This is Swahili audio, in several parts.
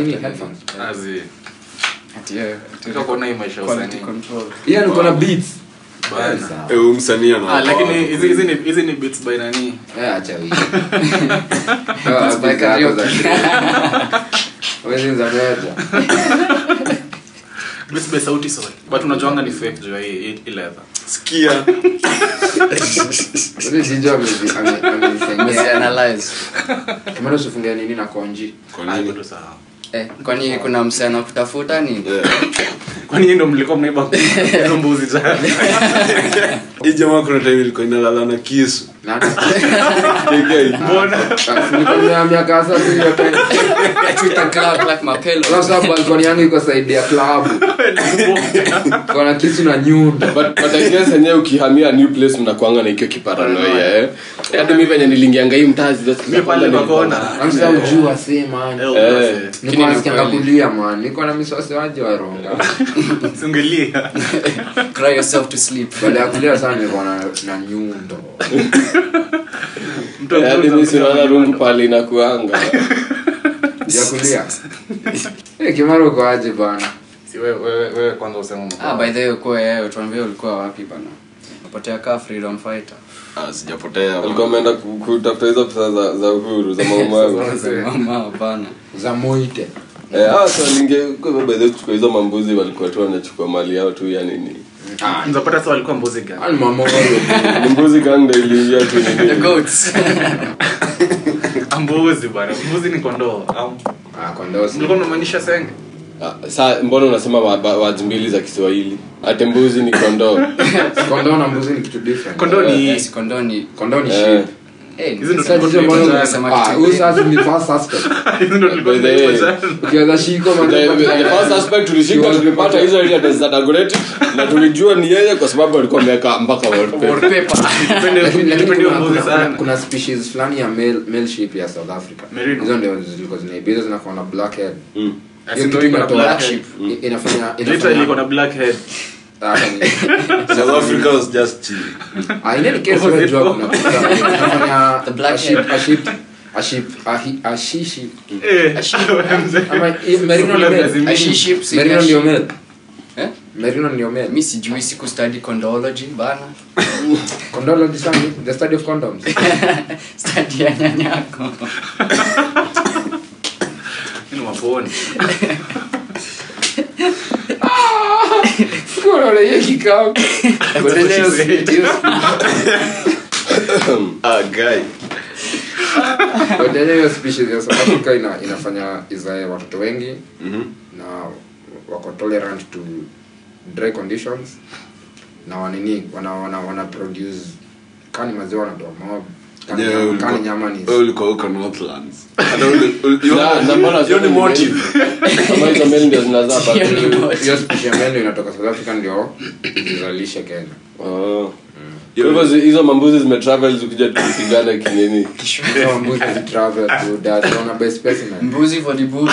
Nini headphones Azi. Hiyo niko na beats. Sawa. Eh, msanii Ah, lakini hizi hizi ni beats by nani? Eh, acha hiyo. By karaoke. beats zako za- Beats by Sauti Sol. But unajuanga ni fake juu hii leather. sikia ame- nini na konji kwa sawa. Eh, kwani kuna msichana kutafuta nini Kwani ndio mlikuwa mnaiba mbuzi jana? hii jamaa kuna time ilikuwa inalala na kisu. Miaka sasa hiyo time. Twitter club like mapelo Sasa balkoni yangu iko saidi ya klabu kona kisu na guess enyewe ukihamia new place mnakuanga na ikio kiparanoia eh? Hadi mi venye nilingianga hii mtazi that's- Mimi pale kwa kona. amsa ujua si man. Eh, Eh. kulia man. Niko na miswasi waronga Singelia. cry yourself to sleep. Baada ya kulia sana na, na nyundo. Hadi mi sinaona rungu nyundo. pale inakuanga. Ya kulia. Eh, kimaro uko aje bana Si wewe wewe wewe kwanza useme ah by the way kwa yeye tuambie ulikuwa wapi bana upotea kaa freedom fighter. Ah, sijapotea alikuwa ameenda kutafuta hizo pesa za, za uhuru za mama bana za moite. Eh ah so linge kwa hizo mambuzi walikuwa tu wanachukua mali yao tu ya nini Mzapata sa walikuwa mbuzi gani? ani mbuzi Ah, bwana. Mbuzi ni kondoo. Ah mnamaanisha senge? sa mbona unasema wazi mbili za Kiswahili ate mbuzi ni kondoo kondoo na mbuzi ni kitu different Kondoo ni kondoo ni kondoo ni Eh. sheep eh Hizo ndo Sasa jicho tulikuwa mbona tunaita unasema ah kitu huyu gani? sasa ni first suspect Hizo ndo tulikuwa By the way. tunaita jana. ukiweza shiko The- the- the first suspect tulishika tulipata hizo ile za Dagoretti na tulijua ni yeye kwa sababu alikuwa ameweka mpaka kuna- species fulani ya male, male sheep ya south africa hizo ndio zilikuwa zinaibiza zinakuwa na black head Mm. Asi Hiyo ndio kitu iko na inatoa- black sheep. i- inafanya inafanya ni- South Africa was just chill. Ah, in any case, wewe jua kuna- inafanya The black sheep- a sheep- a sheep- a hi- a she sheep. Eh, mzee. Ama, i- merino ndio sheep. eh Merino ndio male. mi sijui siku study condology bana Condology study, the study of condoms. study ya nyanyako Ni maponi. Hiyo kikao. Said. hiyo- Ah, guy. Ngoja hiyo species ya South Africa ina, inafanya izae watoto wengi Mhm. na wako tolerant to dry conditions na wanini wana wana, wana produce kani maziwa wanatoa mob ulikuwa- Northlands. Hizo ndio zinazaa bado. ya meno inatoka South Africa ndio zizalishe Kenya Oh. Kwa hivyo hizo mambuzi zimetravel zikuja tupigane kinini mbuzi zitravel to that wana best specimen mbuzi for the bush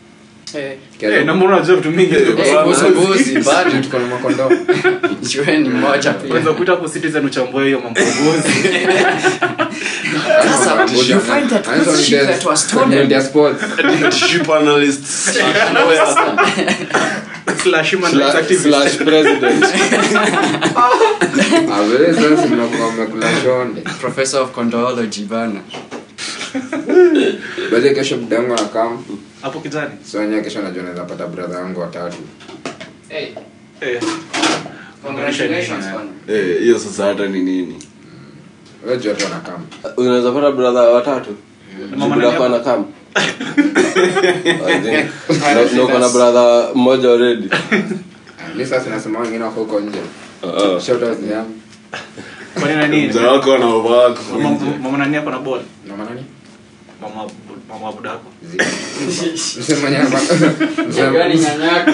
Bado bado tuko na makondoo jueni mmoja pia. Hapo citizen uchambue hiyo mambo ya mbuzi. Sasa, you find that those sheep that were stolen? Sheep analysts. Slash human rights Fla- activist. Flash president. mmekula shonde professor of condology bana. Baze kesho mdango na kam Hapo kijani. sonya kesho najua naweza pata brother wangu watatu hey, Eh. Eh, hiyo sasa hata ni nini? Tu wanakam unaweza pata brother watatu Mama Jibu anakam uko na brother mmoja already. Mi sasa nasema wengine wako huko nje. Ah, ah. Mama mama nani na? Mama nani? Mama mama nyanyako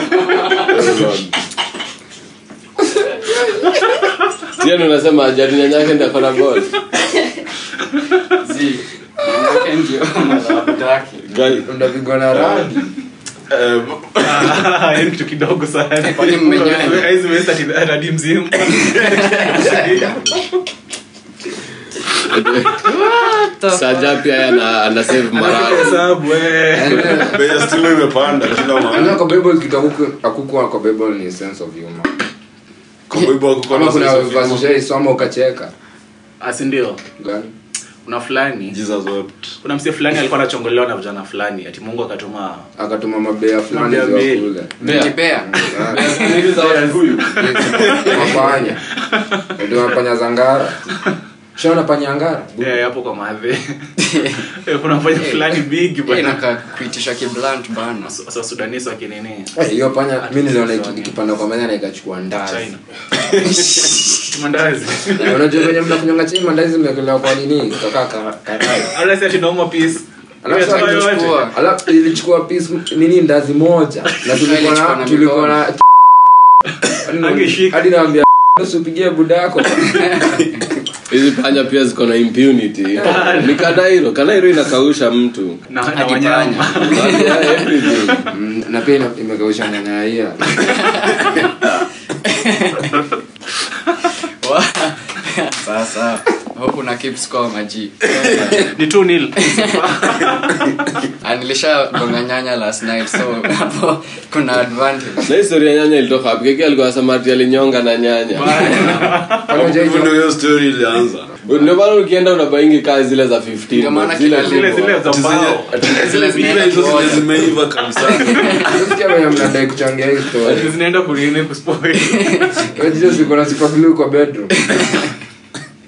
Sio unasema jadi nyanyake ndio akona ball Zi, mwanamke ndio madhabahu yake. Guy, unapigwa na eh, kitu kidogo sana Kwani mmenyanya? Haizi umeweza ati- radi mzima Saja pia yeye ana ana save morale. Hesabu, bei ya stilo imepanda kila Unajua mahali kwa bible kitu hakuku- hakukuwa kwa bible ni sense of humor. Kwa bible hakukuwa kama kuna verse ushaisoma ukacheka. Ah, kuna fulani. Kuna msie fulani alikuwa anachongolewa na vijana fulani ati mungu akatuma akatuma mabea fulani ndio mapanya za ngara shaona panyangara Eh, hapo kwa madhe Eh, kuna mfanya fulani bigi Eh, kuitisha kiblant bana. sasa Eh, hiyo panya mi niliona ikipanda kwa manya na ikachukua ndazi mandazi. Unajua venye mnakunyonga chini mandazi zimekelewa kwa nini? Kakaa ka- karai. Alafu ilichukua. nini ndazi moja. Na tulikuwa na hadi usipigie budako hizi panya pia ziko na impunity. Ni kanairo kanairo inakausha mtu. Na. Mm, na pia imekausha nyanya Sasa, hope una keep score maji. ni two nil. Ah, nilishagonga nyanya last night so hapo kuna advantage. na historia ya nyanya ilitoka hapo kiki alikuwa samati alinyonga na nyanya. Ndio hiyo story ilianza? Ndio maana ukienda unabaingi kaa zile za 15 Ndio maana kila zile zile za Ati zenye- mbao. ati Zile zile zile zimeiva kabisa. Sikia venye mnadai kuchangia hii story. Zinaenda kunini kuspoil. Na kwa bedroom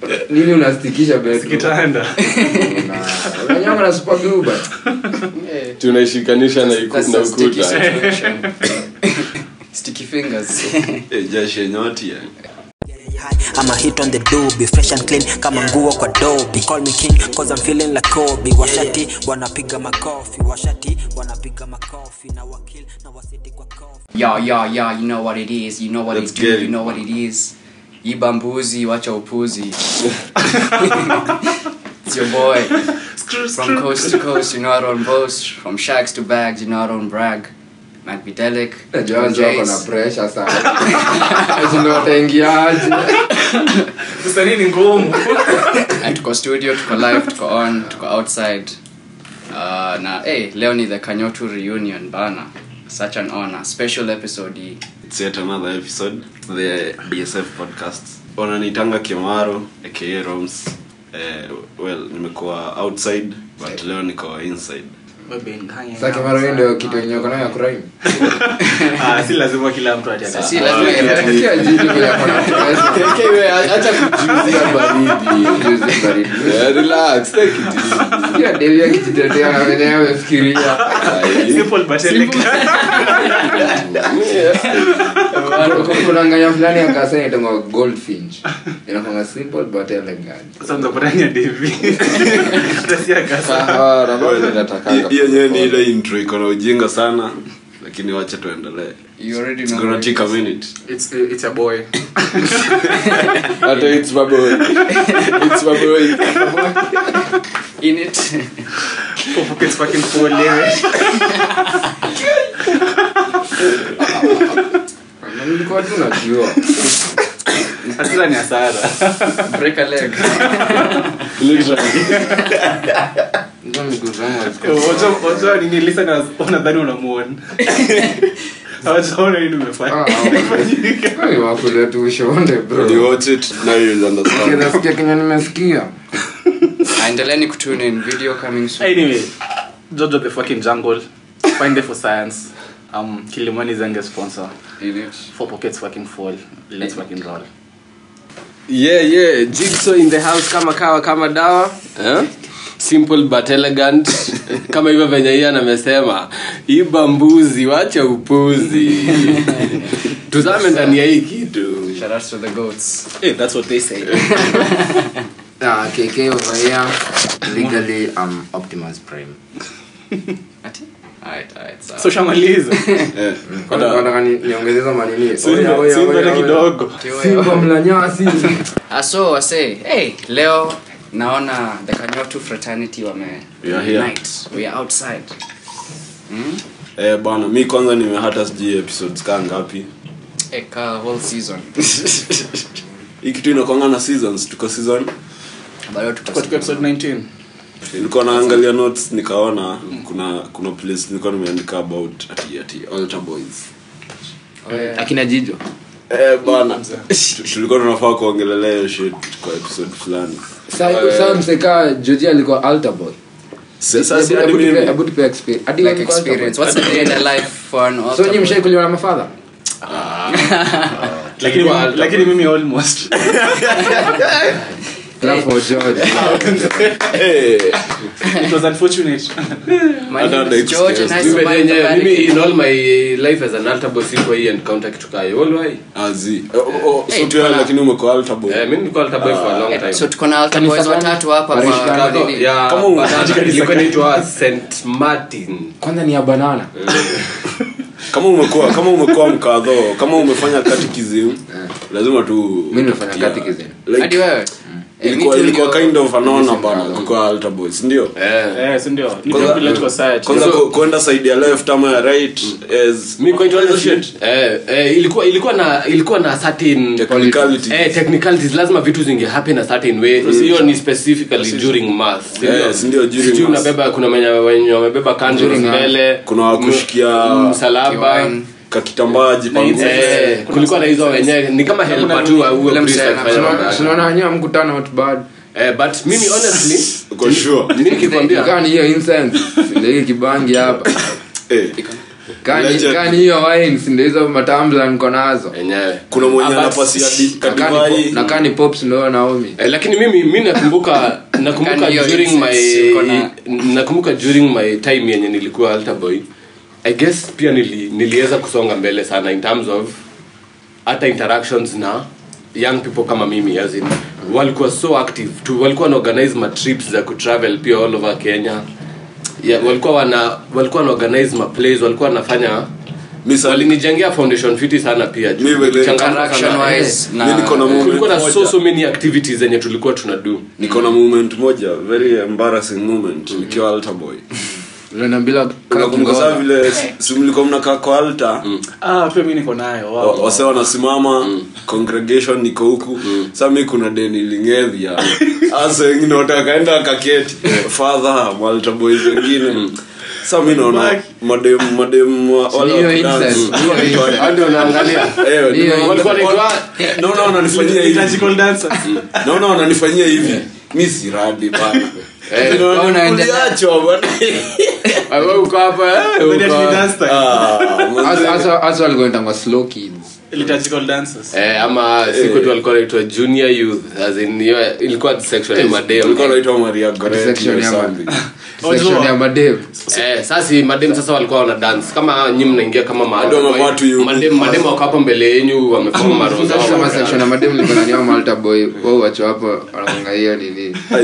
nini unastikisha bedroom kitanda Una- unanyonga na super tunaishikanisha na, iku, That's na a sticky ukuta. Sticky fingers. Eh, jashe nyoti I'm a hit on the doobie, fresh and clean kama nguo kwa dobi. Call me king cause I'm feeling like Kobe. Washati wanapiga makofi, washati wanapiga makofi na wakil na wasiti kwa kofi. Yo, yo, yo, you know what it is. You know what Let's it do. it. You know what it is. Iba mbuzi, wacha upuzi. it's your boy. From coast to coast, you know I don't boast. From shacks to bags, you know I don't brag. Mac Videlic. Najua watu wako na pressure sana Ati ndio wataingiaje sasa nini ngumu tuko studio, tuko live, tuko on, tuko outside. Uh, na hey, leo ni the Kanyotu reunion bana. Such an honor. Special episode hii. It's yet another episode the BSF podcast wananitanga Kimaro aka Roms eh, well nimekuwa outside but leo niko inside hiyo ndio kitu yenye uko nayo ya crime. Ah, si lazima kila mtu kujuzia akijitetea na venye amefikiria. Kuna nganya fulani inaitwa goldfinch. Inakwanga simple but elegant. Sasa Devi. Yenyewe ni ile intro iko na ujinga sana lakini wacha tuendelee You already It's know. gonna what take a it is. minute It's it's a boy. Hata it's my boy. It's my boy. In it. Four pockets fucking full lewe. Na nilikuwa tu najua Hasira ni hasara. Break a leg. Literally. Ndio miguu zangu Wacha- wacha nini listeners wanadhani unamuona. Hawajaona nini umefanya. Ah, kinasikia kenye nimesikia Endeleeni kutune video coming soon. Anyway, Jojo the fucking jungle. Find it for science. Um, Kilimani Zenge sponsor. In it. Four pockets working full. Let's fucking roll. yeah yeah jigsaw in the house kama kawa kama dawa eh? simple but elegant kama hivyo venye hiyo amesema iba mbuzi wacha upuzi tuzame ndani ya hii kitu Shout outs to the goats. Hey, that's what they say. Ah, KK over here legally um, Optimus Prime Alright. So. Eh, nyasi Ah, wase hey leo naona the kanyotu fraternity wame We are here. unite. we are outside mm? eh bana mi kwanza nimehata sijui episodes kaa ngapi eka whole season hii kitu inakwanga na seasons tuko season bado Tuko tuko tuko episode 19 nilikuwa naangalia notes nikaona kuna kuna place nilikuwa nimeandika about ati ati altar boys. Akina jijo. Eh bana. Tulikuwa tunafaa kuongelelea hiyo shit kwa episode fulani. Saa mseka joji alikuwa altar boy. Sasa mshaikuliwa na mafadha? Lakini lakini mimi almost Clap for George. eh it was unfortunate. My name is George and I survived the yenyewe, mimi in all my life as an altar boy sikuwa hii encounter kitu kayo Always. azi oh, so tu wewe lakini umekuwa altar boy. Eh, mimi nilikuwa altar boy for a long time. so tuko na altar boys watatu hapa kwa nini? Kama but una- ilikuwa St. Martin. kwanza ni ya banana. Kama umekuwa kama umekuwa mkadho kama umefanya catechism lazima tu Mimi nimefanya catechism. Like, hadi wewe. Eh, ilikuwa me too ilikuwa kind of anaona bana kwa altar boys ndio Eh. eh si ndio ni Kwanza- vile society kwanza kwenda side ya left ama ya right is Mi quite Hizo shit. eh, eh, ilikuwa ilikuwa na ilikuwa na certain Technicalities. eh, technicalities lazima vitu zinge happen a certain way hiyo ni specifically during mass si ndio? During mass. unabeba kuna wenye wenye wamebeba candles mbele kuna wakushikia msalaba. Kakitambaa jipangu eh, na hizo wenyewe ni kama helpa tu tunaona wenyewe mkutano not bad. Eh, but mimi honestly uko sure? mimi nikikwambia kani hiyo incense. Ndio hiyo kibangi hapa. Eh. Kani kani hiyo wines ndio hizo matamla niko nazo? Yenyewe kuna mwenye nafasi but- anapasia di- Na kani kadivai na kani pops ndio Naomi. Eh, lakini mimi mimi nakumbuka nakumbuka during my nakumbuka during my time yenye nilikuwa altar boy i guess pia nili, niliweza kusonga mbele sana in terms of hata interactions na young people kama mimi as in walikuwa so active tu. Walikuwa wanaorganize matrips za kutravel pia all over kenya. Yeah, walikuwa wana walikuwa wanaorganize maplays walikuwa wanafanya walinijengea foundation fiti sana pia Mimi niko na na so so many activities zenye tulikuwa tunadu niko na moment moja very embarrassing moment nikiwa altar boy. unaniambia unakumbuka vile si mnakaa kwa altar. Ah pia mimi niko nayo wow. wase wanasimama congregation niko huku. Sa mi kuna deni lingedhia asa wengine watakaenda wakaketi. Malta boys wengine. Sa mi naona madem madem naona wananifanyia hivi. Mi siradi bana Eh, hapa eh. Ah, walikuwa slow kids Liturgical dancers. Eh, ama siku tu walikuwa naitwa junior youth as in hiyo ilikuwa section ya madem walikuwa wanaitwa maria Goretti section ya ma- section ya madem Eh, sasa madem sasa walikuwa wana dance. Kama nyi mnaingia kama ma- Hadi wamevaa tu yu- madem madem wako hapo mbele yenyu wamefanya maroho kama section ya madem likonaniwa malta boy wao wacho hapo wanaonga nini? Sa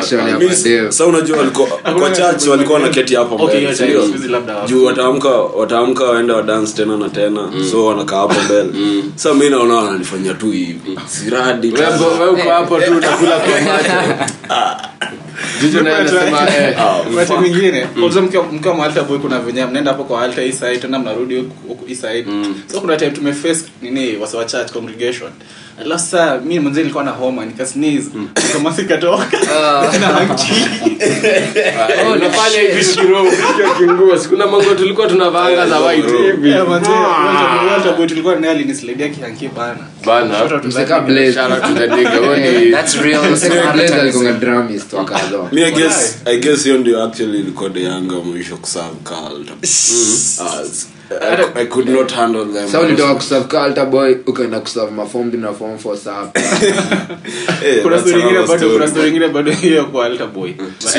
Section ya madem. sa unajua walikuwa kwa church walikuwa wanaketi hapo mbele, hiyo si ndio? time, siku labda wako. juu wataamka wataamka waende wadance tena na tena. So wanakaa hapo mbele sa mi naona wananifanyia tu hivi. Siradi Wewe wewe uko hapo tu nakula kwa macho. Naye anasema eh Wakati mwingine mkiwa mkiwa kuna venye mnaenda hapo kwa altar hii tena mnarudi huku huku so kuna time tumeface nini wase church congregation alafu saa mi mwenzie nilikuwa na homa nikasneeze. Kamasi na hivi shiro ukiwa kinguo mango tulikuwa tunavaanga za white. Hivi Eh, manze, Walter- Walter boy tulikuwa naye alinisaidia kihanki bana. Hiyo ndio actually ilikuwa the yanga mwisho kusaa cult I, I could not handle them. Sa ulitoka kuserve ka boy ukaenda kuserve mafombi na form for sap kuna story ingine bado kuna story. ingine bado hiyo kwa altar boy. Si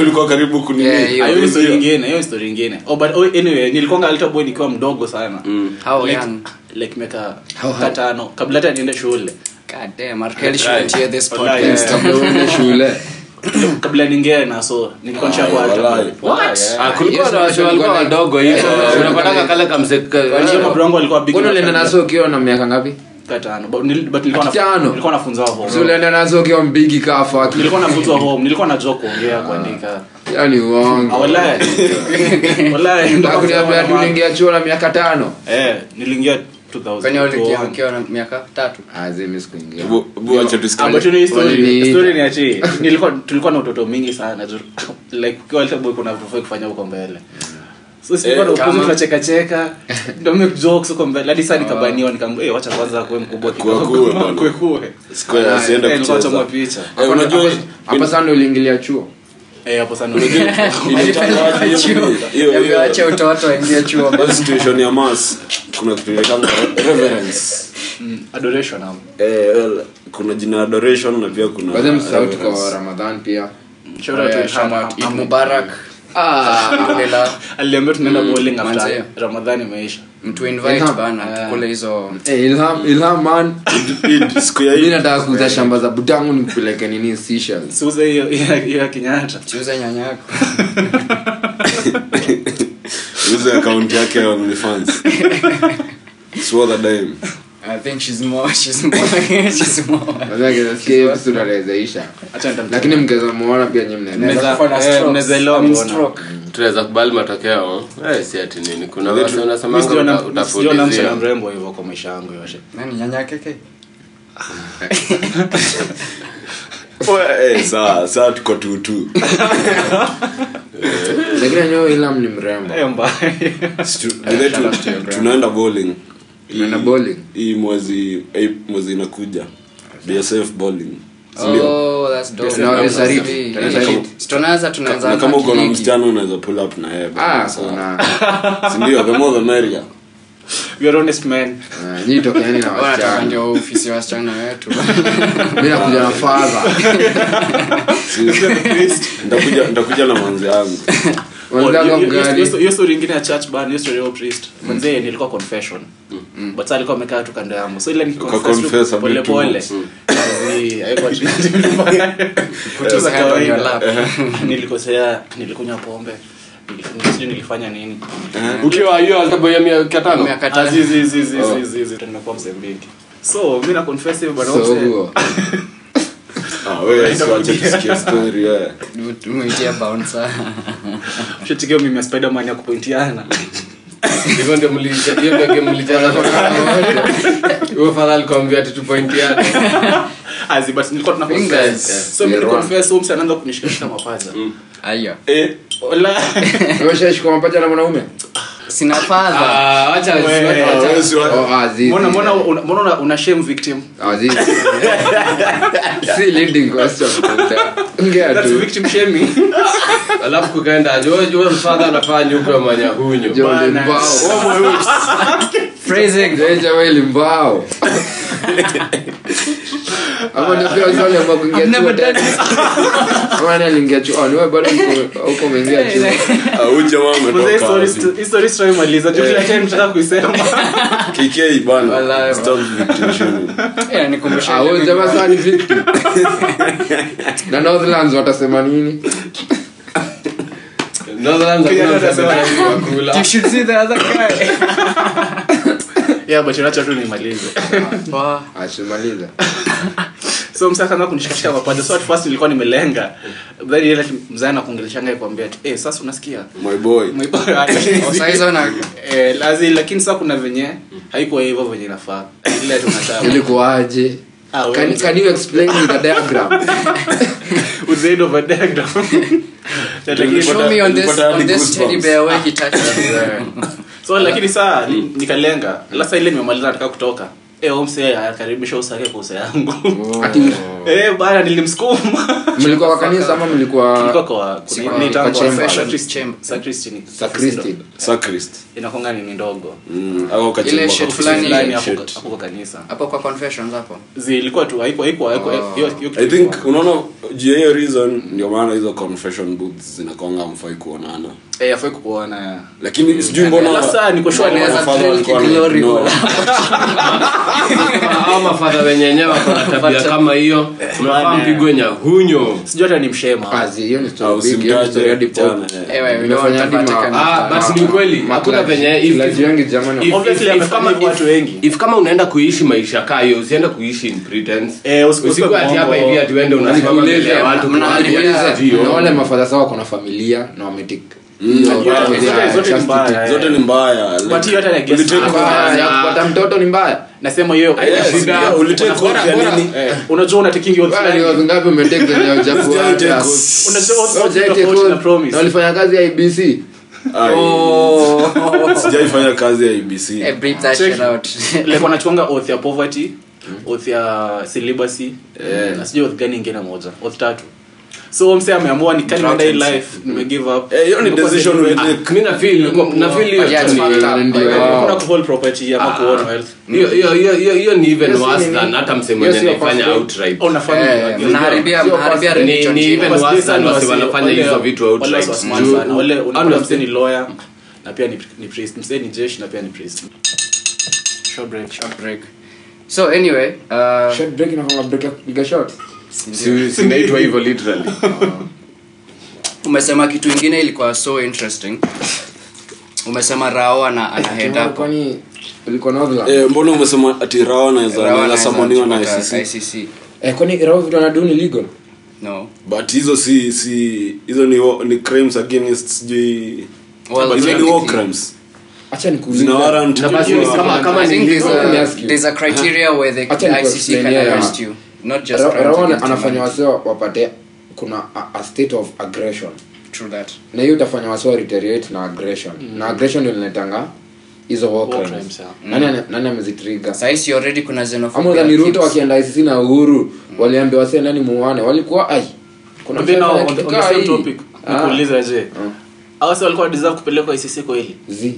ulikuwa karibu kunini hiyo. Hiyo ni story ingine hiyo story ingine. Oh but oh, anyway nilikuwa altar boy nikiwa mdogo sana. How like, young? like miaka How- how? kabla hata niende shule. God damn, R. Kelly this podcast. kabla uende shule kabla ningie na nilikuwa walikuwa wadogo hivyo kale alikuwa naso ukiwa miaka ngapi? Ulienda nazo ukiwa mbigi najua kuongea kuandika. Yani tuliingia chuo miaka tano. Niliingia 2000 Kwani uliingia 2001. ukiwa na miaka tatu? Azimi sikuingia. Bu- bu- acha tusikie. Ah, tulikuwa na utoto mingi sana. Like kuna vitu kufanya huko mbele. So si Eh, kwa kama- tunacheka cheka ndio make jokes huko mbele. Hadi saa nikabaniwa nikamwambia eh wacha kwanza kuwe mkubwa kidogo. asiende Eh, picha. Eh, sana uliingilia chuo eh Yamewacha utoto aingie ya mas kuna kitu reverence. Mm, adoration eh, well, kuna jina adoration na pia kuna tuko ramadhan pia. Shout out to Mubarak. aliambia tunaenda bowling after ramadhani imeisha. Mtu invite Ilham. bana kule hizo Eh, nataka kuuza shamba za nini siuze hiyo ya Kenyatta. Chiuze nyanya yako. Use yake ya OnlyFans. Swore dime. I think she's more she's more she's more. Nadhani nasikia hiyo acha nitamtuma. lakini mkeza muona pia nyinyi mnaenda Mnaweza- na eh, mnaweza elewa mbona. tunaweza kubali matokeo. Eh, si ati nini. Kuna watu wanasema wanasemanga sijaona- uta- mi sijaona msichana mrembo hivyo kwa maisha yangu yote. Nani nyanya keke? Eh, saa saa tuko tutu lakini anyo ilham ni mrembo. Eh, mbaya. Tunaenda bowling Bowling. hii mwezi eh, mwezi inakuja. Bsf bowling. Sindio? Oh, that's dope. Tunaanza tunaanza na kama uko na kiligi. msichana unaweza pull up na yeye. Ah Sawa. kuna sindio the more the merrier We are honest men. eh, nyi tokeani na Wanataka wasichana. ndio ofisi ya wasichana wetu. Mi nakuja na fadha nitakuja nitakuja na manzi yangu Hiyo- hiyo- hiyo- hiyo story ingine ya church ban hiyo story ya priest manzee nilikuwa confession but sasa alikuwa amekaa tu kando yangu so ile nikiconfess pole pole haikuwa tu- Vitu za kawaida. nilikosea nilikunywa pombe nilifanya nini ukiwa hiyo altaboya miaka tano Miaka tano. Azizi, zizi, zizi, zizi, nimekuwa mzee mbingi so mi na confess hivi bwana so Ah, wewe wewe. Bouncer. Ushachikia mimi Spiderman ya kupointiana. Hivyo ndio mlihiyo ndio game kwa wote. huyo fadha alikwambia ati tupointiane. Azi, but nilikuwa tuna confess. so mimi confess huyu msee anaanza kunishikashika mapaja aya Eh, wala umeshaishika mapaja na mwanaume sina una- shame victim? Si leading question that's victim shaming. Alafu kukaenda mfadha anafaa phrasing Deja aliingia umeingia Ah, ah ni victim na Northlands watasema nini? Netherlands Kenya hakuna tunasema msemaji wa kula. You should see the other guy. yeah but unacha tu nimalize Wow. asimaliza so msee akaanza kunishikashika mapaja so at first nilikuwa nimelenga. Then ile mzee anakuongeleshanga ikwambia ati eh sasa unasikia? My boy. Oh, saa hizo na Eh, lazi lakini sasa kuna venye haikuwa hivyo venye nafaa ile tunataka ilikuaje Ah, can, can you explain me the diagram? With the aid of a diagram like, show me on this on this teddy bear where he touches so lakini saa nikalenga. Lasa ile nimemaliza nataka kutoka eh omse akaribisha usake kwa usa yangu. Ati eh bana nilimsukuma. Mlikuwa kwa kanisa ama Nilikuwa mlikuwa kwa Si kwa- ni kwa confession chamber. sacristy Sakristi. sacrist inakonga ni ndogo. Mm. Au Ile shit ofisi fulani- fulani shit. hapo hapo kwa kanisa. Hapo kwa confessions hapo. Zilikuwa tu Oh. hiyo hiyo i think unaona juu ya hiyo reason ndio maana hizo confession booths zinakonga mfai kuonana eh afai kuona lakini sijui mbona Sasa niko sure no. Mafadha wenye wenyewe wako na tabia kama hiyo mnafaa mpigwe nyahunyo sijui hata ni mshema Kazi, hiyo ni story big, hiyo ni story hadi pop. usimtaje. Ewe, we Imefanya want to ma- Vatican. But ni ukweli hakuna venye if- Vilaji wengi jamani if- Obviously, if- if amefanya kama- hivyo watu wengi. if kama unaenda kuishi maisha kaa hiyo usiende kuishi in pretense Eh, ati hapa hivi ati uende unasimama mbele ya watu mna- kuwaambia mna- sijui, na oh. wale mafadha sawa wako na familia na wametik Zote- zote ni mbaya, eh. zote ni mbaya. But hiyo hata ni against Ulitake- law. ya kupata mtoto ni mbaya. Nasema hiyounajua Yes, shida. yeah, ulitake Bora- oath ya bora- nini? Eh, unajua una taking your Bwana, ni wazi ngapi umetake zenye hujakuwa Sijai take hata- oath. unajua Wewe what's hujai the take tofauti na oath, promise. na walifanya kazi ya abc sijaifanya kazi ya Eh, breathe that Check. shit out. like wanachuanga oath ya poverty oath ya celibacy na sijui gani ingine moja. Oth tatu so mse ameamua nikanienda hii life nime give up. Eh, hiyo ni decision hiyo kuna kuhold property ama kuown wealth hiyo hiyo hiyo hiyo hiyo ni even worse than hata mse mwenye outright. Family Eh. Ni- even worse than wasi wanafanya hizo vitu outright. Wale mse ni lawyer na pia ni, ni priest. Mse ni jeshi na pia ni priest. Short break. Short break. so anyway uh, Short break break ya short shot. Si- sinaitwa hivyo literally. Umesema kitu ingine ilikuwa so interesting. Umesema rao ana, ana head up. kwani ulikuwa Northland? Eh, mbona umesema ati rawa Rao naweza na ICC ICC. Eh, kwani rao vitu wanadu legal? No. But hizo si si hizo ni ni crimes against sijui Well, hizo ni war crimes. Acha Na kujua- kama- kama ni there's a, criteria where the, ICC can arrest you not just anafanya wasee wapate kuna a, a state of aggression. True that. na hiyo utafanya wasee wa na aggression. Na aggression ndio inaletanga hizo war War crimes. crimes, yeah. nani ana- nani amezitriga Sasa hisi already kuna ama xenophobia ruto wakienda ICC na uhuru waliambia wasee nani muane walikuwa ai kuna on on the same topic, je hao wasi walikuwa deserve kupelekwa ICC kweli.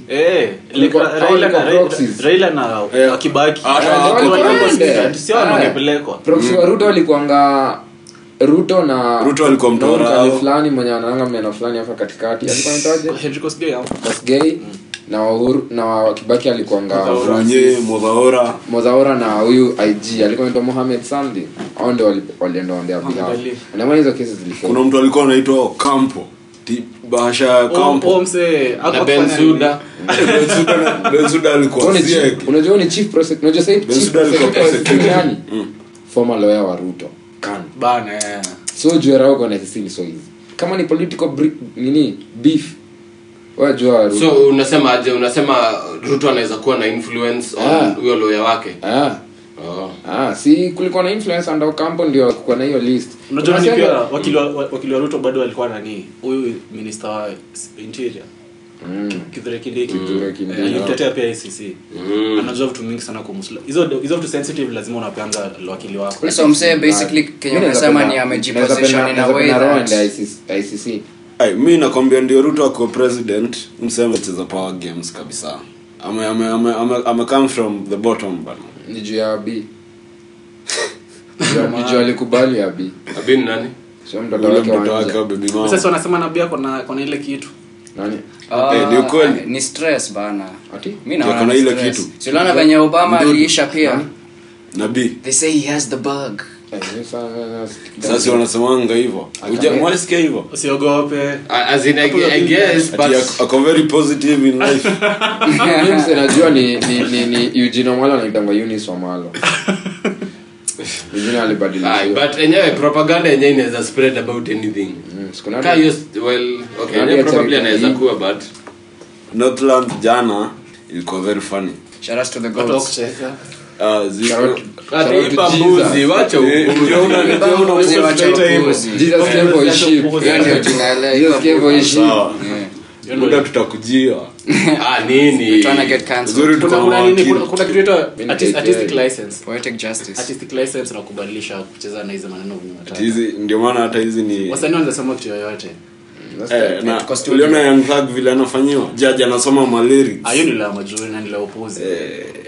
Eh, hao Raila na- Raila na Kibaki. Sio Ah. wangepelekwa. Proxy wa ruto walikuanga ruto na Ruto alikuwa Rao. fulani mwenye ananga meno fulani hapa katikati. Alikuwa anaitwaje? Henry Kosgei hapo. Kosgei. Na Uhuru na Kibaki alikuanga Mwenye Mudhaora Mozaora na huyu IG alikuwa anaitwa Mohamed Sandi. Au ndio wali- walienda on their na hizo kesi zilikuwa kuna mtu alikuwa anaitwa Campo Siek unajua ni chief unajua sasa chief Bensuda alikuwa prosecutor prosecutor. duniani former lawyer wa Ruto. Kan. Bana, eh. so juera huko na sisi ni so easy. Kama ni political nini? Beef. So unasema aje? Unasema ruto anaweza kuwa na influence Ah. on huyo lawyer wake? Ah. oh. Ah si kulikuwa na influence and Ocampo ndio kulikuwa na hiyo list. Unajua ni pia wakili wa- wa- wakili wa ruto bado alikuwa nani huyu minister wa interior. Mm. Kithure Kindiki. Kithure Kindiki. Eh, pia ICC anajua vitu mingi sana kumhusu hizo hizo vitu sensitive lazima unapeanga wakili wako. So msee basically Kenya Mimi naweza umesema penda- ni amejiposition in a way that ICC Ai, mi nakwambia ndio ruto ako president. Mse amecheza power games kabisa. Ame, ame, ame, ame, ame come from the bottom bana. Ni juu ya abi Juu- alikubali abi. Abin nani? Sio mtoto wake mtoto wa wake baby mama. Sasa wanasema nabia kona kona ile kitu. Nani? Ah, Eh, ni ukweli. ni stress bana. Ati? Mi naona kuna ile kitu. Si uliona venye obama aliisha pia? Nabii. They say he has the bug. Eh, sasa- sasa wanasemanga hivyo. Uja- hivyo? Usiogope. As in, I, I guess but ako- ako very positive in life. Mimi najua ni ni ni, ni Eugene Omalo anaitangwa Eunice Omalo But enyewe propaganda yenyewe inaweza spread about anything. Mm, Ka hiyo well okay yenyewe probably anaweza kuwa but northland jana ilikuwa very funny. Shout out to the wacha upuzi. Muda tutakujia. Ah nini? Trying to get cancelled. Kuna nini? kuna kuna kitu inaitwa Mimi artist- nitake- artistic license. poetic justice. Artistic license na kubadilisha kucheza na hizo maneno venye Ati hizi ndio maana hata hizi ni wasanii wanaweza sema kitu yoyote eh, na uliona young thug vile anafanyiwa? Jaji anasoma malyrics Ah, hiyo ni la majuri na ni la upuzi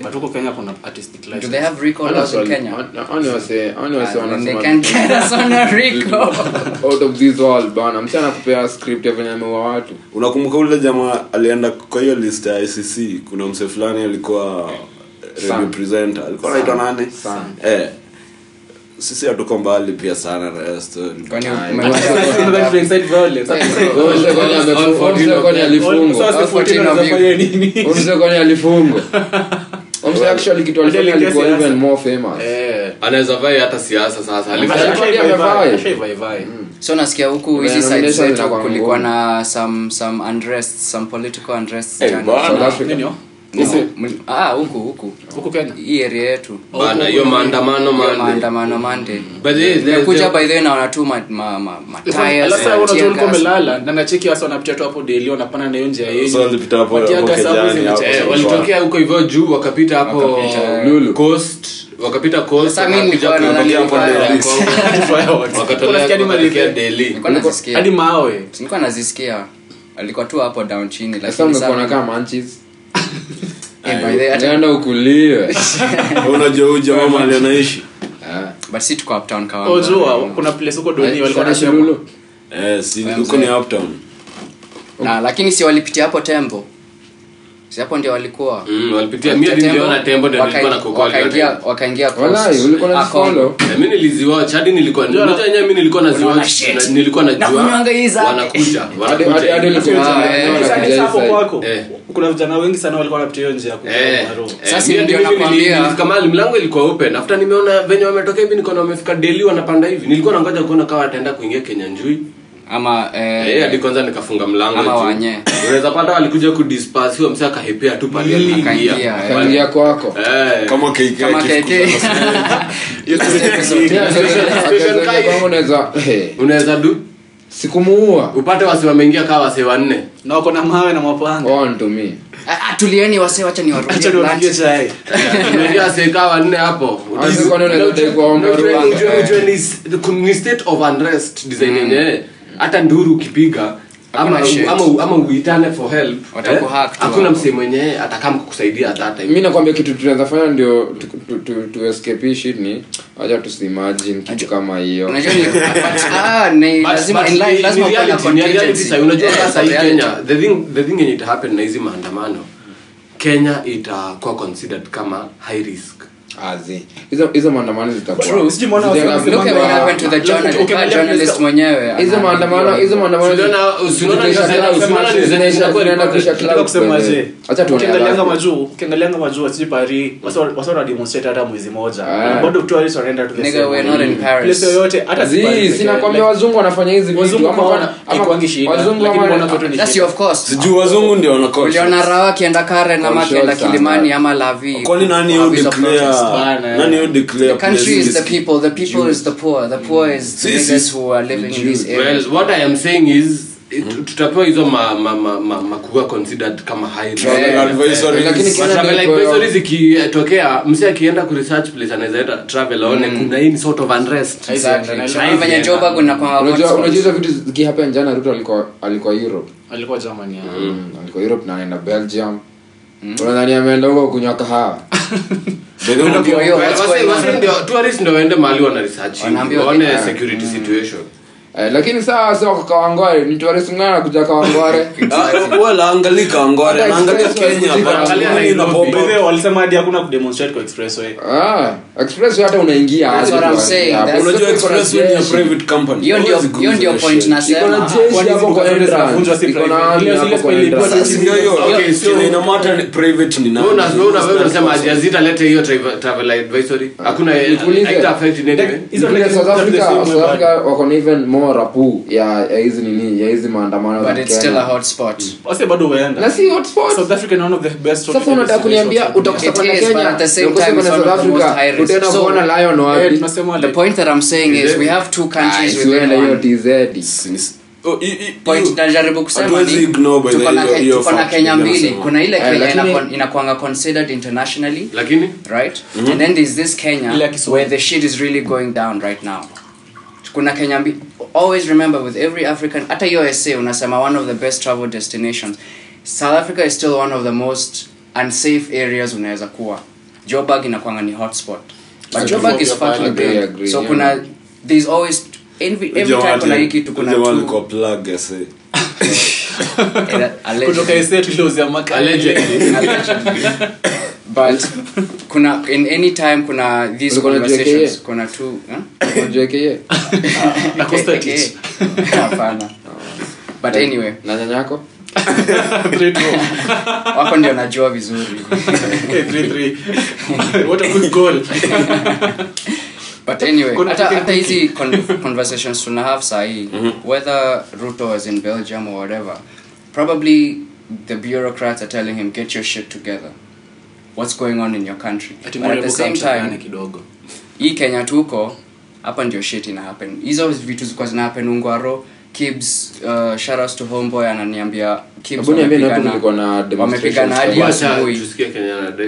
but huko kenya kuna artistic do they have recall laws in Kenya? Oni wase oni wase Ah, they can get us on a recall out of this world bana. Msi anakupea script ya venye ameua watu. Unakumbuka ule jamaa alienda kwa hiyo list ya icc kuna mse fulani alikuwa radio presenter alikuwa anaitwa nani? Eh sisi hatuko mbali pia sana na hiyo story Kwani ume- Unataka to incite violence. Umse kwani amefu- Umse kwani alifungwa Sasa 14 unaweza fanya nini? Umse kwani alifungwa Omse actually kitu alifanya Alielekea alikuwa siasa. even more famous. Eh. anaweza vai hata siasa sasa. Vai- vai. so nasikia huku hizi side zetu kulikuwa na some some unrest some political unrest Eh, ah huku huku. Huku Kenya. hii area yetu. Bana hiyo maandamano maandamano mande. Kuja by the way naona tu na nacheki wanapitia tu hapo na hiyo njia huko hivyo juu wakapita hapo Lulu. coast wakapita coast Sasa mimi wakakuja nilikuwa nadhani kuelekea ilikuwa- Delhi. Fireworks. Wakatolea- Unasikia hadi wakaelekea malike- Delhi. Nilikuwa nazisikia. hadi mawe. Nilikuwa nazisikia alikuwa tu hapo down chini sasa lakini nakaa manchis Eh, ukuliwe unajua huyu jamaa mali anaishi. But si tuko uptown Kawangware. kuna place huko doni walikuwa wanasema. Eh si huko ni uptown. Na lakini si walipitia hapo tembo hapo ndio walikuwa. Mm, walipitia mimi hadi niliona tembo ndio nilikuwa na Wakaingia- wakaingia wakaingia coast. Ulikuwa unazifollow? Mimi niliziwatch hadi nilikuwa unajua yenyewe mimi nilikuwa naziwatch Unaona nilikuwa Na najua kunywanga hii zake. wanakuja wanakuja. Hadi- hadi hivi. ulikuwa unasema, wanakuja Sasa hii hapo kwako kuna vijana wengi sana walikuwa wanapitia hiyo njia ya kutoka Eh, eh, Sasa ndio nakwambia. nili- mlango ilikuwa open. After nimeona venye wametoka hivi nikaona wamefika Delhi wanapanda hivi. Nilikuwa nangoja kuona kama wataenda kuingia Kenya njui ama eh, yeah, hadi kwanza nikafunga mlango Ama wanye. unaweza pata walikuja kudisperse huyo msee akahepea tu pale Akaingia, aliingia eh. Kwako. Eh. Kama KK kama akaingia kwangu unaweza unaweza du? Sikumuua. Upate wasi wameingia kaa wase wanne. Na uko na mawe na mapanga. On to me Ah, ah, tulieni wase wacha ni lunch. chai. Wase kaa wanne hapo. Ujue ni state of unrest design yenyewe hata nduru ukipiga ama, ama, ama uitane for help hakuna hapo. msee mwenyewe atakam kukusaidia mi nakwambia kitu tunaweza fanya ndio tu- tu- tu- tu hii shit ni waja tusimagine kitu kama hiyo unajua ah, sasa. hii kenya the thing the thing yenye itahappen na hizi maandamano kenya itakuwa considered kama high risk. Hizo hizo maandamano zitakuwa True, sijui mbona zitaenda wasi- Look at what kuwa- happened to the Look, journalist, ukiangalia ka journalist place- mwenyewe hizo ana- maandamano hizo maandamano Usiona- usiona ni zitaisha zinaenda clouds, kusema ati zinaisha- zinakuwa zinaenda recorded. kuisha Nataka clouds kusema by the way. je Acha tuone ukiangalianga haraka. majuu ukiangalianga majuu sijui Paris wasa wanademonstrate hata mwezi moja Ah. bado tourist wanaenda to the Nigga, same we're not in Paris. place yoyote hata si Zii, Paris pekee. sina kwambia Like, wazungu wanafanya hizi vituwazungu wazungu ndio wana conscience. rawa akienda karen ama akienda kilimani ama lavi kwani nani Kwa nani hu declare The country is the people, the people is the poor. The poor is the niggas si- who are living in these areas. well what i am saying is tutapewa hizo ma, ma, ma, ma, makuwa considered kama ikitokea msi akienda kuresearch place anawezaenda travel aone kuna hii sort of unrest. Unajua hizo vitu zikihappen jana ruto alikuwa alikuwa europe. Alikuwa Germany. Mm, alikuwa europe na anaenda belgium unadhani ameenda huko kunywa kahawa? Ndio hiyo, what's Wase- going on? wase ndio- tourists ndio waende mahali wana research Wanaambiwa- waone Ah. security situation. Eh, lakini saa sio kwa kawangware ni tourist mngana anakuja kawangware. Ah, wala angali kenya walisema hadi hakuna kudemonstrate kwa expressway. Ah express hata unaingia Hiyo ndio- point hiyo travel- advisory? Hakuna even more rapu ya hizi nini ya hizi maandamano. Wase bado huenda. na si hotspot South Africa ni one of the best sasa holiday unataka kuniambia Kenya? South Africa? utaenda So- Eh, The point that I'm saying is we have two countries within one. Najaribu kusema hatuwezi ni ignore by the tuko na kenya mbili. kuna ile kenya inakwanga considered internationally lakini? right? And then there's this kenya where the shit is really going down right now. Kuna kenya mbili always remember with every african hata hiyo sa unasema one of the best travel destinations. South africa is still one of the most unsafe areas unaweza kuwa. Joburg inakwanga ni hotspot but Agree. is Agree, fucking agree, so yeah. kuna there's always every, every time kuna hii kitu kuna two- plug, I say. allegedly. kutoka estate tuliuzia maka- Allegedly. But kuna in any time kuna these conversations kuna two? Unajua KA? Na Costa hapana but anyway na nyanyako wako ndio najua vizuri. Okay, three, three. What a quick goal. but anyway hata hata hizi con- conversations tuna have sahii whether ruto is in belgium or whatever probably the bureaucrats are telling him get your shit together. What's going on in your country? But at the same time kidogo. hii kenya tuko hapa ndio shit ina happen. Hizo vitu zilikuwa zina happen ungwaro kibs uh, shoutouts to homeboy ananiambia kibs wamepigana- hadi asubuhi.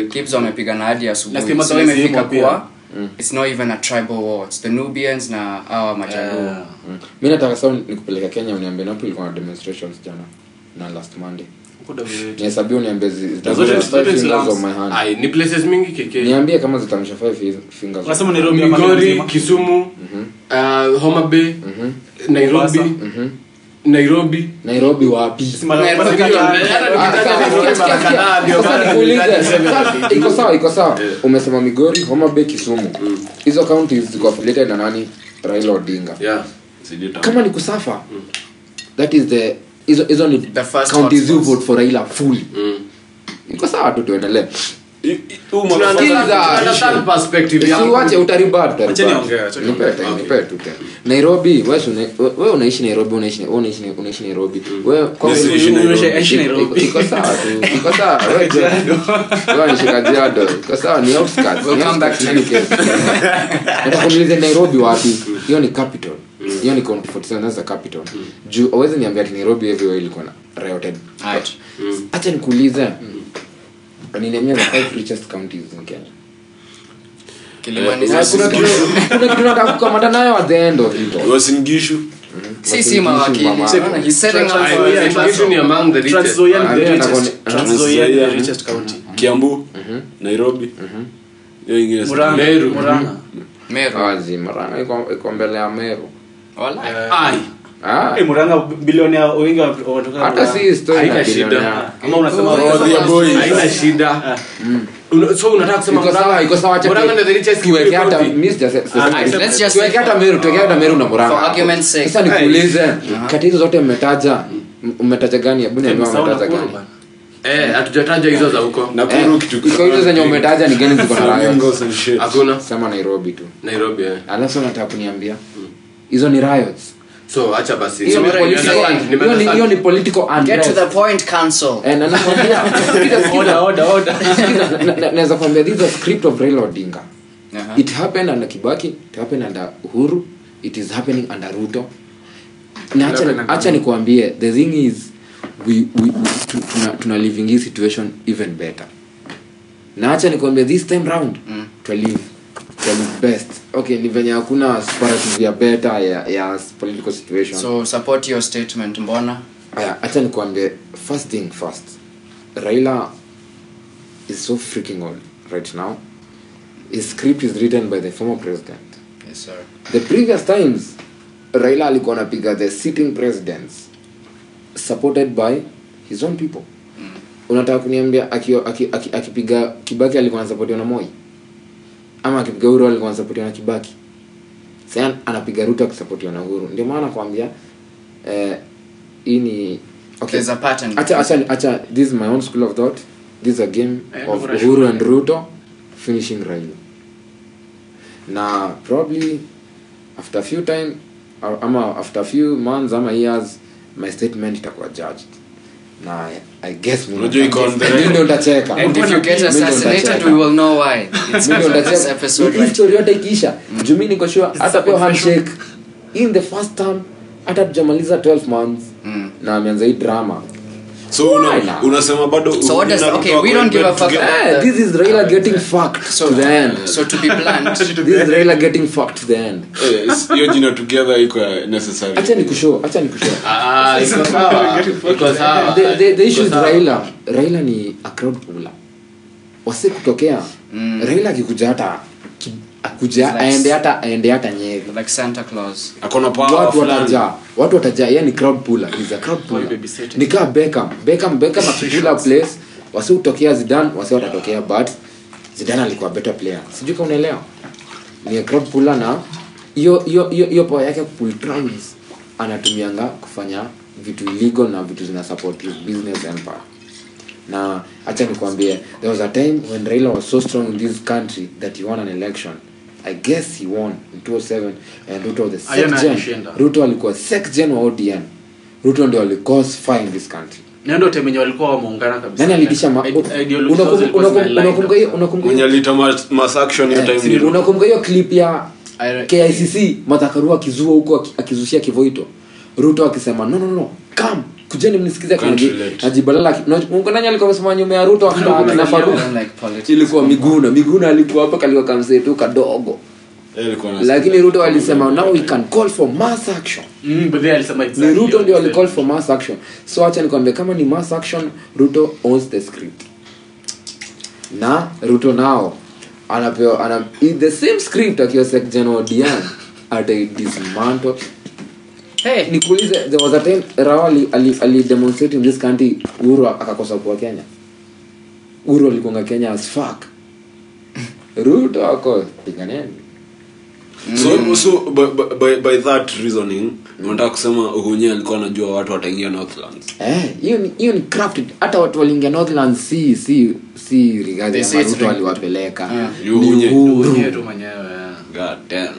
kibs wamepigana hadi so imefika kuwa it's not even a tribal war it's the nubians na awa majaluo Yeah. Mm. mi nataka sa nikupeleka kenya uniambie napo ilikuwa na demonstrations jana na last monday Ni places mingi keke niambie kama zitamsha migori kisumu uh, homa bay Mhm. nairobi nairobi. Nairobi sawa iko sawa umesema migori homa bay kisumu. Hizo kaunti ziko affiliated na nani? Raila odinga. Kama ni kusafa that is the hizo hizo ni for raila fully Mm. iko sawa tu tuendelee. Tuna- tuna understand perspective si yangu. wache utaribat Acha niongee, acha niongee. nipe tu nairobi unaishi nairobi unaishi nairobi. Iko- sawa tu iko iko sawa ni wapi? Hiyo ni capital hiyo ni county 47 that's the capital. Juu awezi niambia ati nairobi everywhere ilikuwa na rioted hacha acha nikuulize. Ninemia the five richest counties in kenya? Sasa- kuna kitu- nataka kukamata nayo at the end of it all. wasingishu si si mawakili Mama. Unaona, he's setting up Ai, for Nairobi ni Ah, hiyo ingine iko mbele ya meru Wala. Ai, Ah, Eh, Murang'a bilionea wengi hata si Haina shida. Ama unasema haina shida. so unataka meru na nikuulize kati hizo zote mmetaja mmetaja gani? Gani. Eh, hatujataja hizo za huko. Nakuru Eh, hizo zenye umetaja ni gani ziko na hakuna. Sema nairobi tu. Nairobi eh. alafu nataka kuniambia hizo ni riots. So acha basi. Hiyo ni political- hiyo ni- Get to the point. Order, order, order. Na- na- naweza kwambia this is a script of Raila Odinga. Aha. it happened under Kibaki it happened under Uhuru it is happening under Ruto. Na acha acha nikuambie the thing is we, we, we tuna, tuna living hii situation even better. Na acha nikuambia this time round mm. twalive twalive best okay ni venye hakuna ya better ya, ya political situation. So support your statement mbona? Aya nikuambie first thing first. Raila is so freaking old right now. His script is written by the former president. Yes sir. The previous times raila alikuwa anapiga the sitting presidents supported by his own people. Unataka kuniambia akipiga aki, aki, aki kibaki alikuwa na moi ama akipiga uhuru alikuwa anasapotiwa na kibaki. Sa anapiga ruto akisapotiwa na uhuru. Ndio maana nakwambia eh, hii ni okay. There's a pattern. acha, acha, acha this is my own school of thought. This is a game Eh, of uhuru and ruto finishing raila na probably after few time ama after few months ama years my statement itakuwa judged na i guess Unajua iko on the ndio nitacheka and if you get assassinated we will know why. It's Mimi ndio because of this episode right? story yote ikiisha juu mi niko sure hata pia handshake. In the first term hata tujamaliza 12 months na ameanza hii drama so una, unasema bado So what does- okay, we don't give a fuck together? Eh, this is Raila getting fucked so to the end. so to be blunt This is Raila getting fucked to the end. Eh, hiyo jina together iko necessary Acha nikushow, acha nikushow. Ah, ah, iko sawa iko sawa The, issue is. Raila. Raila ni a crowd puller. wase kutokea. Raila akikuja hata akuja like- aende hata aende hata Nyeri. like santa claus akona power Watu watajaa. Watu watajaa. Yeye ni crowd puller. A crowd puller. babysitting. Ni kama Beckham. Beckham Beckham akipula place wasi utokea Zidane, wasi watatokea but zidane alikuwa better player sijui kama unaelewa ni a crowd puller na hiyo hiyo hiyo hiyo power yake pull trumps anatumianga kufanya vitu illegal na vitu zina support his business empire na acha nikwambie there was a time when raila was so strong in this country that he won an election i guess he won in 2007 and ruto the Ayana gen. ruto alikuwa sec gen wa odm ruto ndio alicause fire in this country. Unakumbuka hiyo- clip ya kicc madhakarua akizua huko akizushia kivoito. Ruto akisema no no no kam kujeni mnisikize Can't nani alikuwa amesimama nyuma ya ruto akina politics. ilikuwa miguna. Miguna alikuwa hapa kalikuwa kamsetu kadogo. Na- lakini ruto alisema now we can call for mass action. Mm, but they alisema ni ruto ndio alicall for mass action. So acha nikwambia kama ni mass action ruto owns the script. Na ruto nao anapewa ana the same script akiwa secgen odian ataidismantle Hey, nikuulize there was a time rao ali, ali, ali demonstrate in this country uhuru akakosa kuwa kenya. Uhuru alikonga kenya as fuck. Ruto ako piganeni so so by, by- by, that reasoning unataka kusema uhunye alikuwa anajua watu wataingia northlands? Eh, hiyo ni ni crafted hata watu waliingia northlands si si si rigathi They ama say it's ruto rigged. aliwapeleka. Yeah. Ni Uhuru. God damn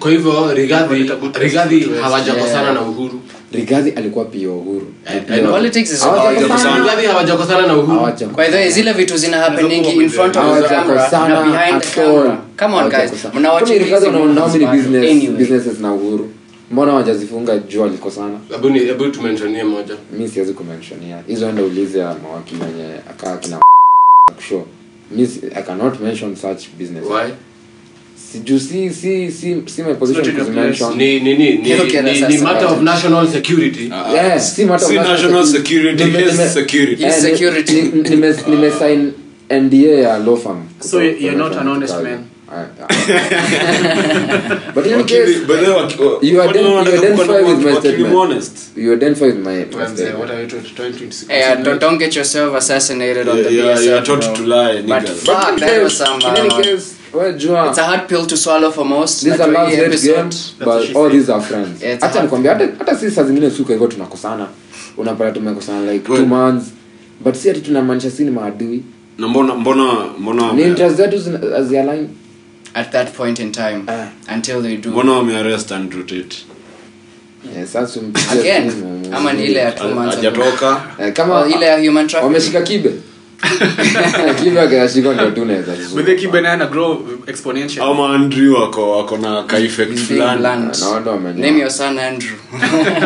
kwa hivyo rigadhi rigadhi hawajakosana na uhuru. Rigathi alikuwa pia uhuru. Rigadhi hawajakosana na uhuru By the way, zile vitu zina happeningi in front of the camera na behind the camera. Come on guys, Hawajakosana. mnawatch Kwani Rigathi hizi wana- how many movies business- businesses na uhuru. Mbona wajazifunga juu alikosana? Hebu hebu tumentionie moja. Mi siwezi kumentionia hizo enda ulize ya mawakili wenye akaa kina kusho mi i cannot mention such business why sijuu si si si si my position It's not in your kuzimention ni ni ni ni, ni, that's ni a matter of national security. Yeah, si matter of national security. Nime- security. His Eh, nda ya law firm. So you're not an honest man? But in case but then, You identify with my statement. honest? you identify with my, my Manze, what are you trying- to uh, don't, don't get yourself assassinated on Yeah, the yeah, you're taught to lie, But fuck, that was some. in any Uh, case well, jua it's a hard pill to swallow for most. these are a Najua last hii date game but all said. these are friends Yeah, hata nikwambia hata hata si saa zingine suka hivyo tunakosana unapata tumekosana like two months but si ati tunamaanisha si ni maadui na mbona mbona mbona ni interest zetu hazialign At that point in time, uh, until they do. mbona wamearrest Andrew Tate? Yes, Again, ama ni ile ya two months ago. hajatoka Eh, kama ile ya human trafficking. wameshika kibe ama Andrew wako wako na ka effect He's being fulani blunt. Na watu wamenyoa. Name your son Andrew.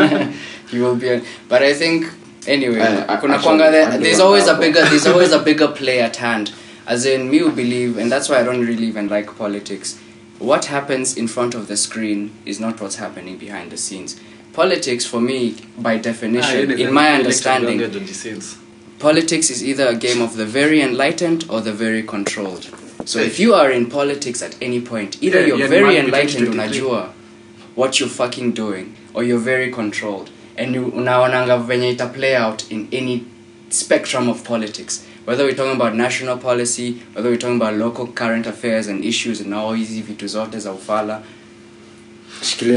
he will be. A, but I think anyway, Eh, kuna actually, kwanga there, Andrew there's always a bigger there's always a bigger play at hand. As in, me believe, and that's why I don't really even like politics. What happens in front of the screen is not what's happening behind the scenes. Politics, for me, by definition, in my understanding, politics is either a game of the very enlightened or the very controlled. So if you are in politics at any point, either Yeah, you're yeah, very enlightened 2023. unajua what you're fucking doing or you're very controlled and you unaonanga venye ita play out in any spectrum of politics whether we're talking about national policy whether we're talking about local current affairs and issues and all hizi vitu zote za ufala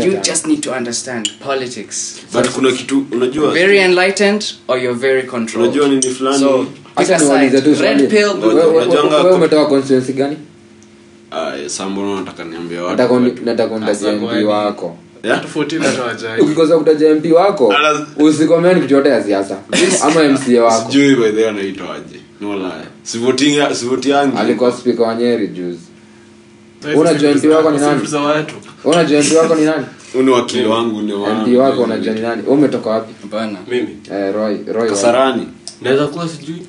you tano. just need to understand politics. But kuna kitu unajua very enlightened or you're very controlled. Unajua nini fulani? So pick Acha a side red pill Wewe- umetoka constituency gani? Nataka watu nataka unitaje Asa mp wako. 14 ukikosa kutaja mp wako Ala- usikomeni ya siasa. Ama mca wako. Sijui by the way anaitwaje no lie sivotingi sivotiangi alikuwa spika wanyeri juzi Sasa Unajua wako ni nani? za watu. unajua mp wako ni nani? Uni wakili wangu ni wangu. mp wako unajua ni nani? Wewe umetoka wapi? Bana mimi. Eh, roy roy kasarani. Naweza kuwa sijui.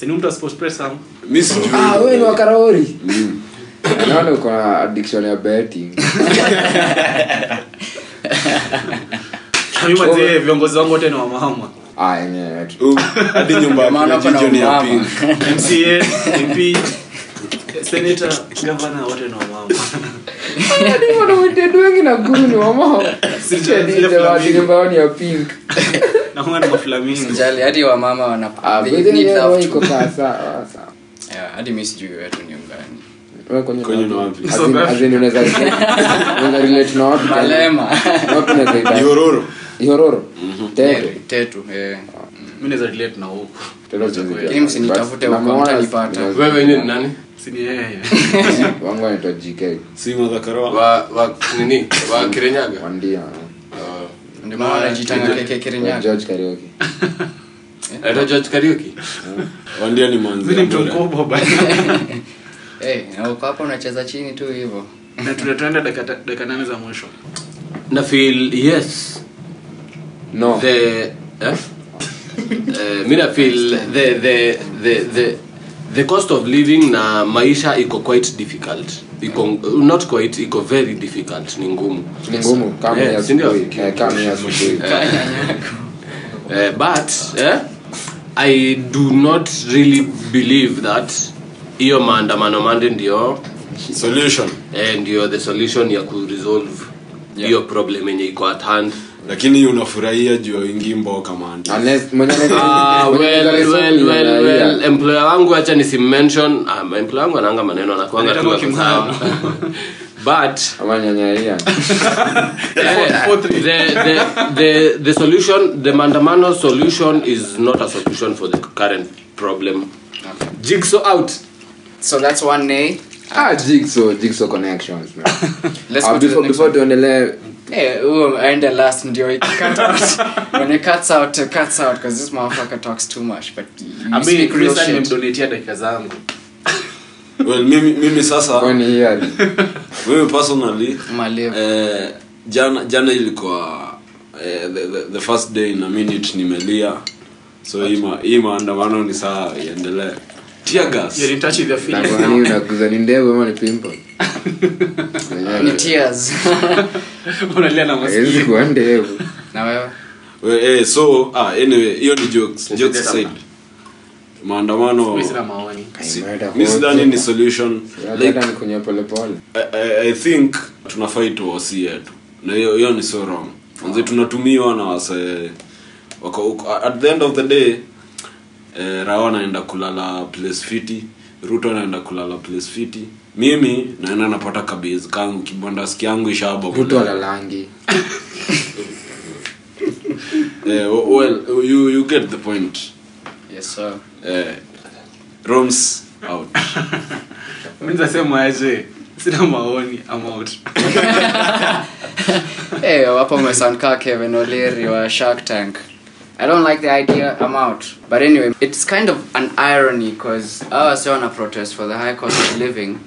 Si ni mtu wa sports press ama? mi sijui. Ah wewe ni wakaraori naona uko na addiction ya betting. Mimi manze viongozi wangu wote ni wa mama. ah hadi nyumba ya Maana kina kuna Jijo ni ya pink MCA, MP, senator, governor wote ni wa wengi na guru ni wamao Zile flamingo. nyumbao ni ya pink Na huwa ni maflamingo. jali hadi wamama wana they but then need yeah, love roy too. iko kaa sawa sawa Yeah, hadi mi sijui wetu ni ungani Wewe kwenye Kwenye ni ni wapi? wapi? As in- as in unaweza unaweza relate na wapi tena? malema Wapi unaweza ita- Ihororo. Ihororo? Tetu mi naweza relate na huku Teto siwezi Lakini msinitafute huko, mtanipata. wewe ni nani? Wangu anaitwa GK si madhakarawa wa? Wa nini? Wa kirenyaga wandia ndio maana wanajitanga keke kirinyaga. George Karaoke anaitwa George Kariuki wandia ni manzi mi mtu mkubwa bana Eh, na uko hapa unacheza chini tu hivyo. Na dakika dakika nane za mwisho. Na feel yes. No. The eh? Uh, mi na feel the, the, the, the, the cost of living na maisha iko quite difficult. Iko not quite iko very difficult. Ni ngumu. Yeah, Eh, uh, but eh, i do not really believe that hiyo maandamano mande ndio solution. eh, ndio the solution ya kuresolve hiyo problem yenye iko at hand lakini unafurahia juu wingi mboka Ah, raia. employer wangu acha nisimmention um, employer wangu anaanga maneno anakuanga tu but eh, the, the, the, the solution the mandamano solution is not a solution for the current problem. Jigsaw out. So that's one nay ah jigsaw jigsaw connections man. Let's Ah, the before before tuendelee Eh, aende last ndio cut out. When it cuts out it cuts out because this motherfucker talks too much but you Ami, speak real shit. nimemdonatia dakika zangu. Well, mimi, mimi sasa mimi personally Malevu. eh, jana jana ilikuwa eh, the, the, the first day na minute nimelia. So hii maandamano ni saa iendelee tear gas. You're in touch with your na feelings unaguza ni ndevu ama ni pimple? Ni tears. unalia na haiwezi masikio kuwa ndevu. Na wewe? We- eh, so ah, anyway hiyo ni jokes. Jokes aside. Maandamano. Mi sidhani ni solution. Like, I, I, i think tunafai tuwasi yetu. Na hiyo hiyo ni so wrong. Manze tunatumiwa na wase wako at the end of the day eh, anaenda kulala place fiti ruto anaenda kulala place fiti. Mimi naenda napata kabezi kangu kibandasi yangu ishaba ruto alalangi. Eh, well you, you get the point. Yes sir. Eh, roms out. Mi nitasema aje? Sina maoni I'm out. Hey hapo umesound kaa Kevin O'Leary wa Shark Tank I don't like the idea I'm out. But anyway it's kind of an irony because I on a protest for the high cost of living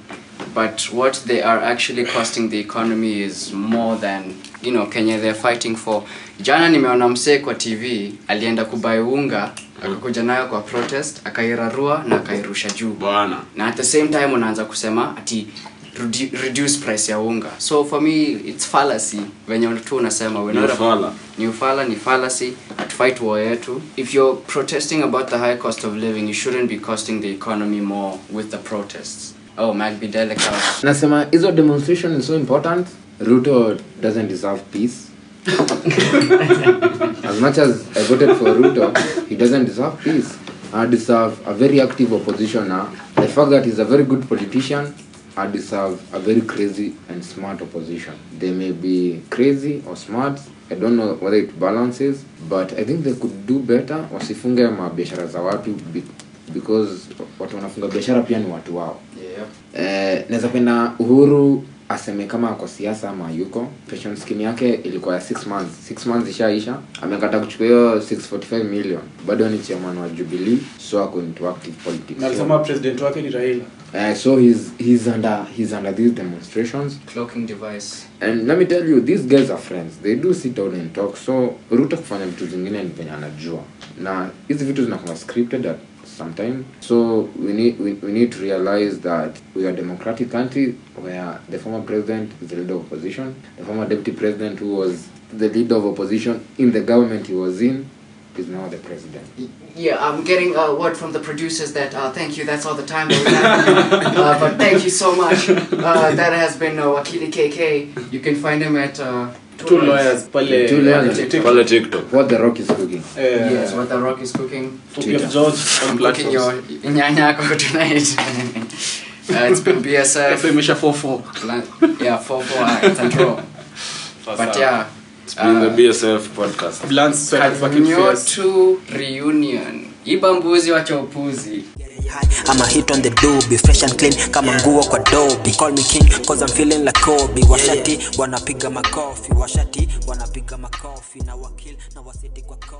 but what they are actually costing the economy is more than you know Kenya they're fighting for. Jana nimeona msee kwa TV alienda kubai unga akakuja nayo kwa protest akairarua na akairusha juu. Bwana. Na at the same time unaanza kusema ati redu- reduce price ya unga. So for me it's fallacy. Venye tu unasema we're Ni not a- ufala. ni ufala ni fallacy. Fight war yetu. If you're protesting about the high cost of living you shouldn't be costing the economy more with the protests. Oh delicate. Nasema hizo demonstration is so important. Ruto doesn't deserve peace. As much as i voted for ruto he doesn't deserve peace. I deserve a very active opposition now the fact that he's a very good politician i deserve a very crazy and smart opposition. They may be crazy or smart. I don't know whether it balances but i think they could do better. Wasifunge mabiashara za watu be- because watu wanafunga biashara pia ni watu wao. Eh, naweza penda uhuru aseme kama ako siasa ama yuko. Pension scheme yake ilikuwa ya 6 months. 6 months ishaisha. Amekata kuchukua hiyo 645 million. Bado ni chairman wa jubilee so ako into active politics. Na alisema president wake ni raila. Uh, so he's, he's under he's under these demonstrations. Clocking device. And let me tell you these guys are friends. They do sit down and talk. So ruto kufanya vitu zingine ni penye anajua. Na hizi vitu zinakuwa scripted at some time so we need, we, we need to realize that we are a democratic country where the former president is the leader of opposition the former deputy president who was the leader of opposition in the government he was in is now the president Yeah, I'm getting a word from the producers that uh, thank you. That's all the time that we have. uh, but thank you so much. Uh, that has been uh, Wakili KK. You can find him at uh, two lawyers pale Two lawyers. TikTok. pale tiktok what the rock is cooking Uh, Yes, what the rock is cooking. Of George on I'm cooking your nyanya yako tonight. uh, it's been BSF. FM imesha 4-4. Yeah, 4 4 it's a draw. But yeah. it's been the bsf podcast sweat fucking fierce. Reunion. Ibambuzi wacha upuzi. high I'm a hit on the dobe fresh and clean kama nguo kwa dobi call me king cause I'm feeling like Kobe. Washati wanapiga makofi washati wanapiga makofi na wakil na wasiti kwa kofi